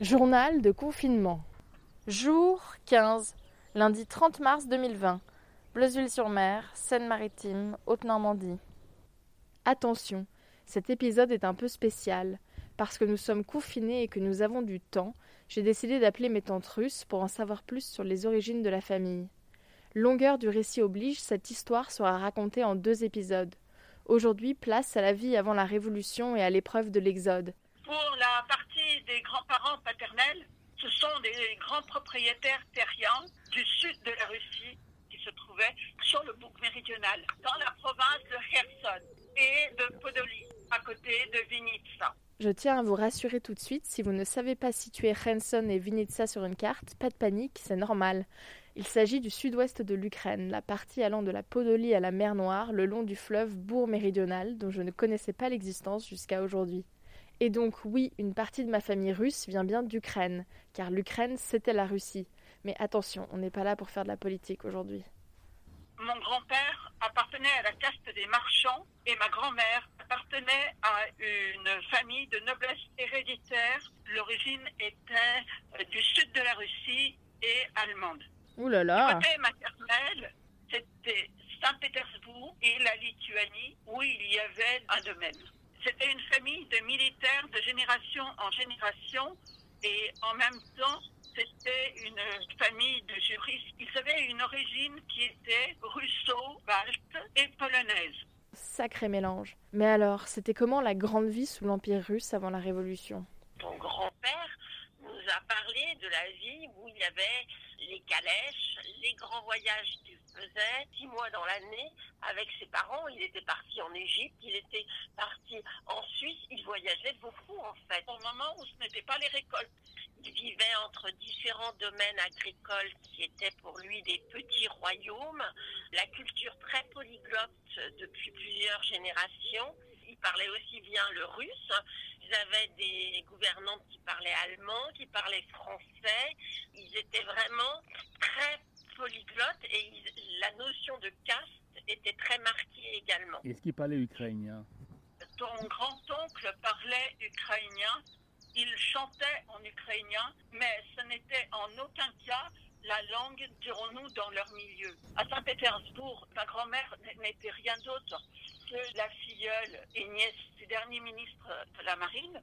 Journal de confinement. Jour 15, lundi 30 mars 2020. Bleuzeville-sur-Mer, Seine-Maritime, Haute-Normandie. Attention, cet épisode est un peu spécial. Parce que nous sommes confinés et que nous avons du temps, j'ai décidé d'appeler mes tantes russes pour en savoir plus sur les origines de la famille. Longueur du récit oblige, cette histoire sera racontée en deux épisodes. Aujourd'hui, place à la vie avant la Révolution et à l'épreuve de l'Exode. Pour la partie paternels, ce sont des grands propriétaires terriens du sud de la Russie qui se trouvaient sur le bouc méridional, dans la province de Kherson et de Podoli, à côté de Vinitsa. Je tiens à vous rassurer tout de suite, si vous ne savez pas situer Kherson et Vinitsa sur une carte, pas de panique, c'est normal. Il s'agit du sud-ouest de l'Ukraine, la partie allant de la Podolie à la mer Noire, le long du fleuve Bourg méridional, dont je ne connaissais pas l'existence jusqu'à aujourd'hui. Et donc oui, une partie de ma famille russe vient bien d'Ukraine, car l'Ukraine c'était la Russie. Mais attention, on n'est pas là pour faire de la politique aujourd'hui. Mon grand-père appartenait à la caste des marchands et ma grand-mère appartenait à une famille de noblesse héréditaire. L'origine était du sud de la Russie et allemande. Ouh là là Côté maternel, c'était Saint-Pétersbourg et la Lituanie où il y avait un domaine. C'était une famille de militaires de génération en génération et en même temps c'était une famille de juristes. Ils avaient une origine qui était russo-balte et polonaise. Sacré mélange. Mais alors, c'était comment la grande vie sous l'Empire russe avant la Révolution Ton grand-père nous a parlé de la vie où il y avait les calèches, les grands voyages qu'il faisait, six mois dans l'année avec ses parents. Il était parti en Égypte, il était parti en Suisse, il voyageait beaucoup en fait. Au moment où ce n'était pas les récoltes, il vivait entre différents domaines agricoles qui étaient pour lui des petits royaumes. La culture très polyglotte depuis plusieurs générations. Il parlait aussi bien le russe. Ils avaient des gouvernantes qui parlaient allemand, qui parlaient français. Ils étaient vraiment très polyglottes et ils- la notion de caste était très marquée également. Est-ce qu'il parlait ukrainien? Ton grand-oncle parlait ukrainien, il chantait en ukrainien, mais ce n'était en aucun cas la langue, dirons-nous, dans leur milieu. À Saint-Pétersbourg, ma grand-mère n'était rien d'autre que la filleule et nièce du dernier ministre de la Marine.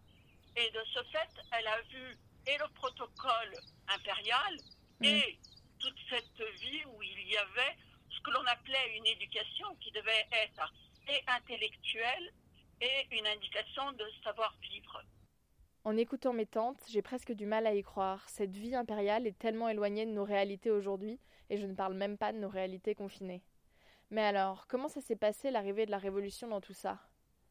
Et de ce fait, elle a vu et le protocole impérial et toute cette vie où il y avait ce que l'on appelait une éducation qui devait être et intellectuelle et une indication de savoir-vivre. En écoutant mes tantes, j'ai presque du mal à y croire. Cette vie impériale est tellement éloignée de nos réalités aujourd'hui, et je ne parle même pas de nos réalités confinées. Mais alors, comment ça s'est passé l'arrivée de la Révolution dans tout ça?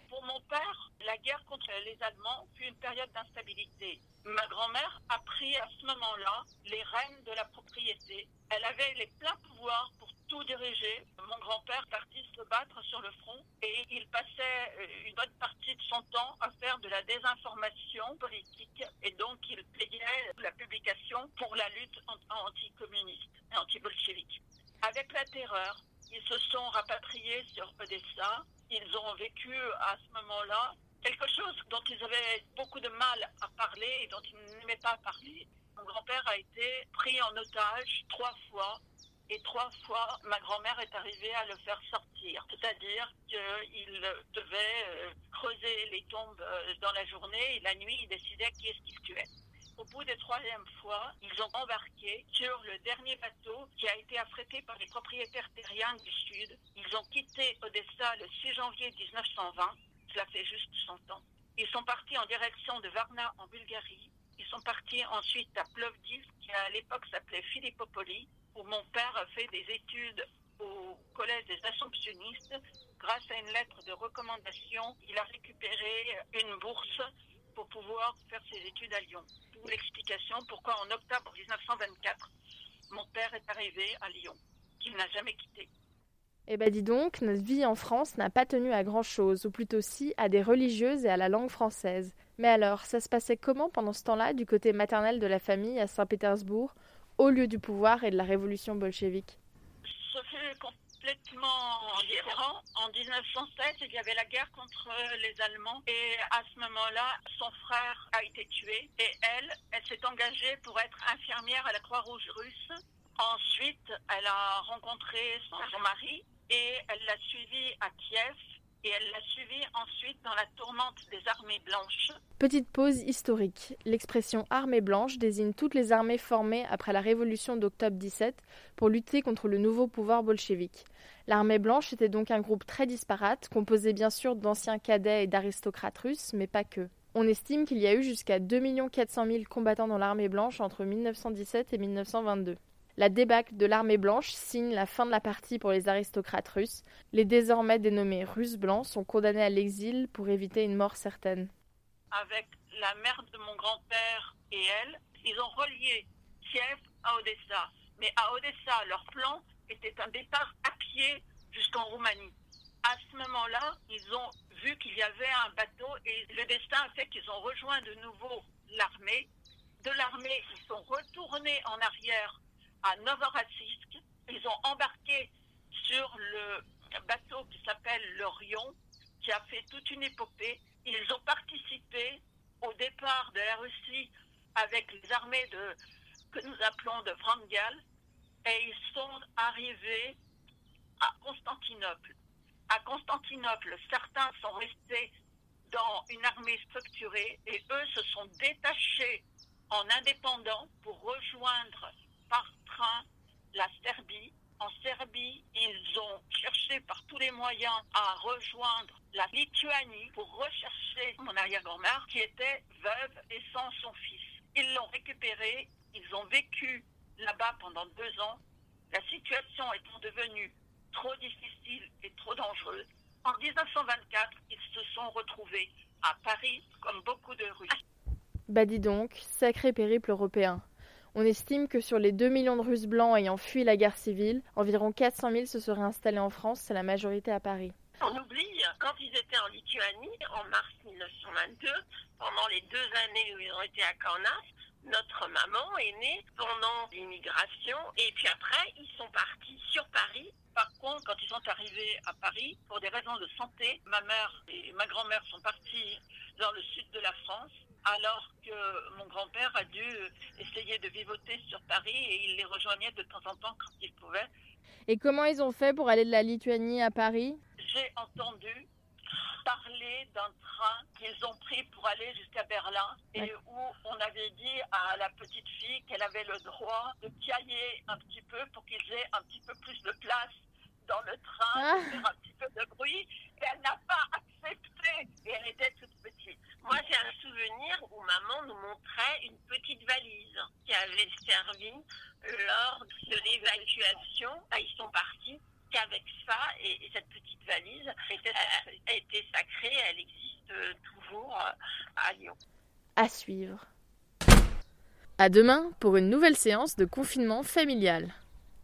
Pour mon père, la guerre contre les Allemands fut une période d'instabilité. Ma grand-mère a pris à ce moment-là les rênes de la propriété. Elle avait les pleins pouvoirs pour tout diriger. Mon grand-père partit se battre sur le front et il passait euh, une bonne partie de son temps à faire de la désinformation politique et donc il payait la publication pour la lutte an- anticommuniste et anti-bolchevique. Avec la terreur, ils se sont rapatriés sur Odessa. Ils ont vécu à ce moment-là quelque chose dont ils avaient beaucoup de mal à parler et dont ils n'aimaient pas parler. Mon grand-père a été pris en otage trois fois et trois fois ma grand-mère est arrivée à le faire sortir. C'est-à-dire qu'il devait euh, creuser les tombes euh, dans la journée et la nuit il décidait qui est-ce qu'il tuait. Au bout des troisième fois, ils ont embarqué sur le dernier bateau qui a été affrété par les propriétaires terriens du Sud. Ils ont quitté Odessa le 6 janvier 1920. Cela fait juste 100 ans. Ils sont partis en direction de Varna en Bulgarie. Ils sont partis ensuite à Plovdiv, qui à l'époque s'appelait Philippopoli, où mon père a fait des études au collège des Assomptionnistes. Grâce à une lettre de recommandation, il a récupéré une bourse pour pouvoir faire ses études à Lyon. D'où l'explication pourquoi en octobre 1924, mon père est arrivé à Lyon, qu'il n'a jamais quitté. Eh ben dis donc, notre vie en France n'a pas tenu à grand-chose, ou plutôt si à des religieuses et à la langue française. Mais alors, ça se passait comment pendant ce temps-là du côté maternel de la famille à Saint-Pétersbourg, au lieu du pouvoir et de la révolution bolchevique? Ce fut complètement. En 1916, il y avait la guerre contre les Allemands et à ce moment-là, son frère a été tué et elle, elle s'est engagée pour être infirmière à la Croix-Rouge russe. Ensuite, elle a rencontré son mari et elle l'a suivi à Kiev et elle l'a suivi ensuite dans la tourmente des armées blanches. Petite pause historique. L'expression armée blanche désigne toutes les armées formées après la révolution d'octobre 17 pour lutter contre le nouveau pouvoir bolchevique. L'armée blanche était donc un groupe très disparate, composé bien sûr d'anciens cadets et d'aristocrates russes, mais pas que. On estime qu'il y a eu jusqu'à 2 400 000 combattants dans l'armée blanche entre 1917 et 1922. La débâcle de l'armée blanche signe la fin de la partie pour les aristocrates russes. Les désormais dénommés Russes blancs sont condamnés à l'exil pour éviter une mort certaine. Avec la mère de mon grand-père et elle, ils ont relié Kiev à Odessa. Mais à Odessa, leur plan était un départ à pied jusqu'en Roumanie. À ce moment-là, ils ont vu qu'il y avait un bateau et le destin a fait qu'ils ont rejoint de nouveau l'armée. De l'armée, ils sont retournés en arrière à Novorossiysk. Ils ont embarqué sur le bateau qui s'appelle l'Orion, qui a fait toute une épopée. Ils ont participé au départ de la Russie avec les armées de, que nous appelons de Vrangal et ils sont arrivés à Constantinople. À Constantinople, certains sont restés dans une armée structurée et eux se sont détachés en indépendants pour rejoindre par la Serbie. En Serbie, ils ont cherché par tous les moyens à rejoindre la Lituanie pour rechercher mon arrière-grand-mère qui était veuve et sans son fils. Ils l'ont récupéré, ils ont vécu là-bas pendant deux ans. La situation étant devenue trop difficile et trop dangereuse, en 1924, ils se sont retrouvés à Paris comme beaucoup de Russes. Bah dis donc, sacré périple européen. On estime que sur les 2 millions de Russes blancs ayant fui la guerre civile, environ 400 000 se seraient installés en France, c'est la majorité à Paris. On oublie, quand ils étaient en Lituanie, en mars 1922, pendant les deux années où ils ont été à Kaunas, notre maman est née pendant l'immigration et puis après ils sont partis sur Paris. Par contre, quand ils sont arrivés à Paris, pour des raisons de santé, ma mère et ma grand-mère sont partis dans le sud de la France alors que mon grand-père a dû essayer de vivoter sur Paris et il les rejoignait de temps en temps quand il pouvait. Et comment ils ont fait pour aller de la Lituanie à Paris? J'ai entendu parler d'un train qu'ils ont pris pour aller jusqu'à Berlin et où on avait dit à la petite fille qu'elle avait le droit de piailler un petit peu pour qu'ils aient un petit peu plus de place dans le train, ah. faire un petit peu de bruit. Et elle n'a pas accepté et elle était toute. Moi, j'ai un souvenir où maman nous montrait une petite valise qui avait servi lors de l'évacuation. Ils sont partis qu'avec ça et, cette petite valise a, été sacrée. Elle existe toujours à Lyon. À suivre. À demain pour une nouvelle séance de confinement familial.